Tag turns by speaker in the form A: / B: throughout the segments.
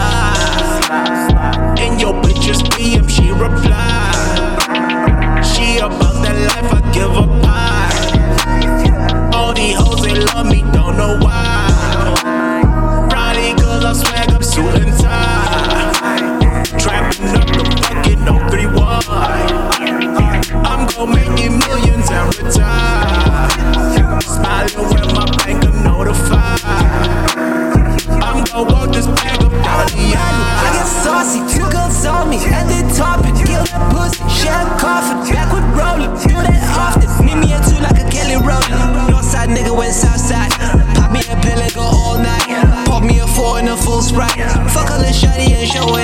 A: slide. In your bitch's PM, she
B: replied.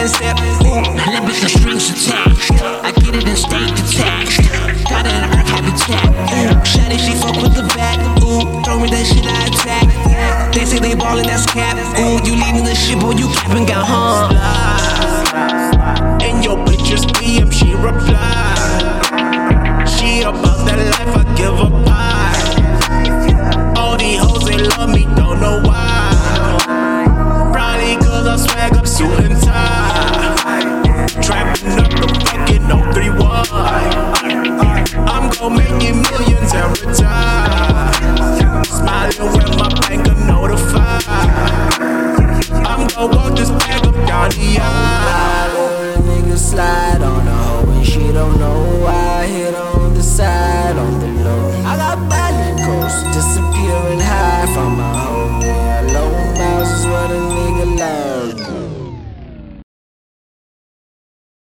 B: seven step. Ooh,
C: I the strings attached. I get it in state detached. Got it in her habitat.
B: Ooh, shawty, she fuck with the back. Ooh, throw me that shit, I attack. They say they ballin', that's cap. Ooh, you leaving the ship, boy, you capping, got hung.
A: I walk this
B: path.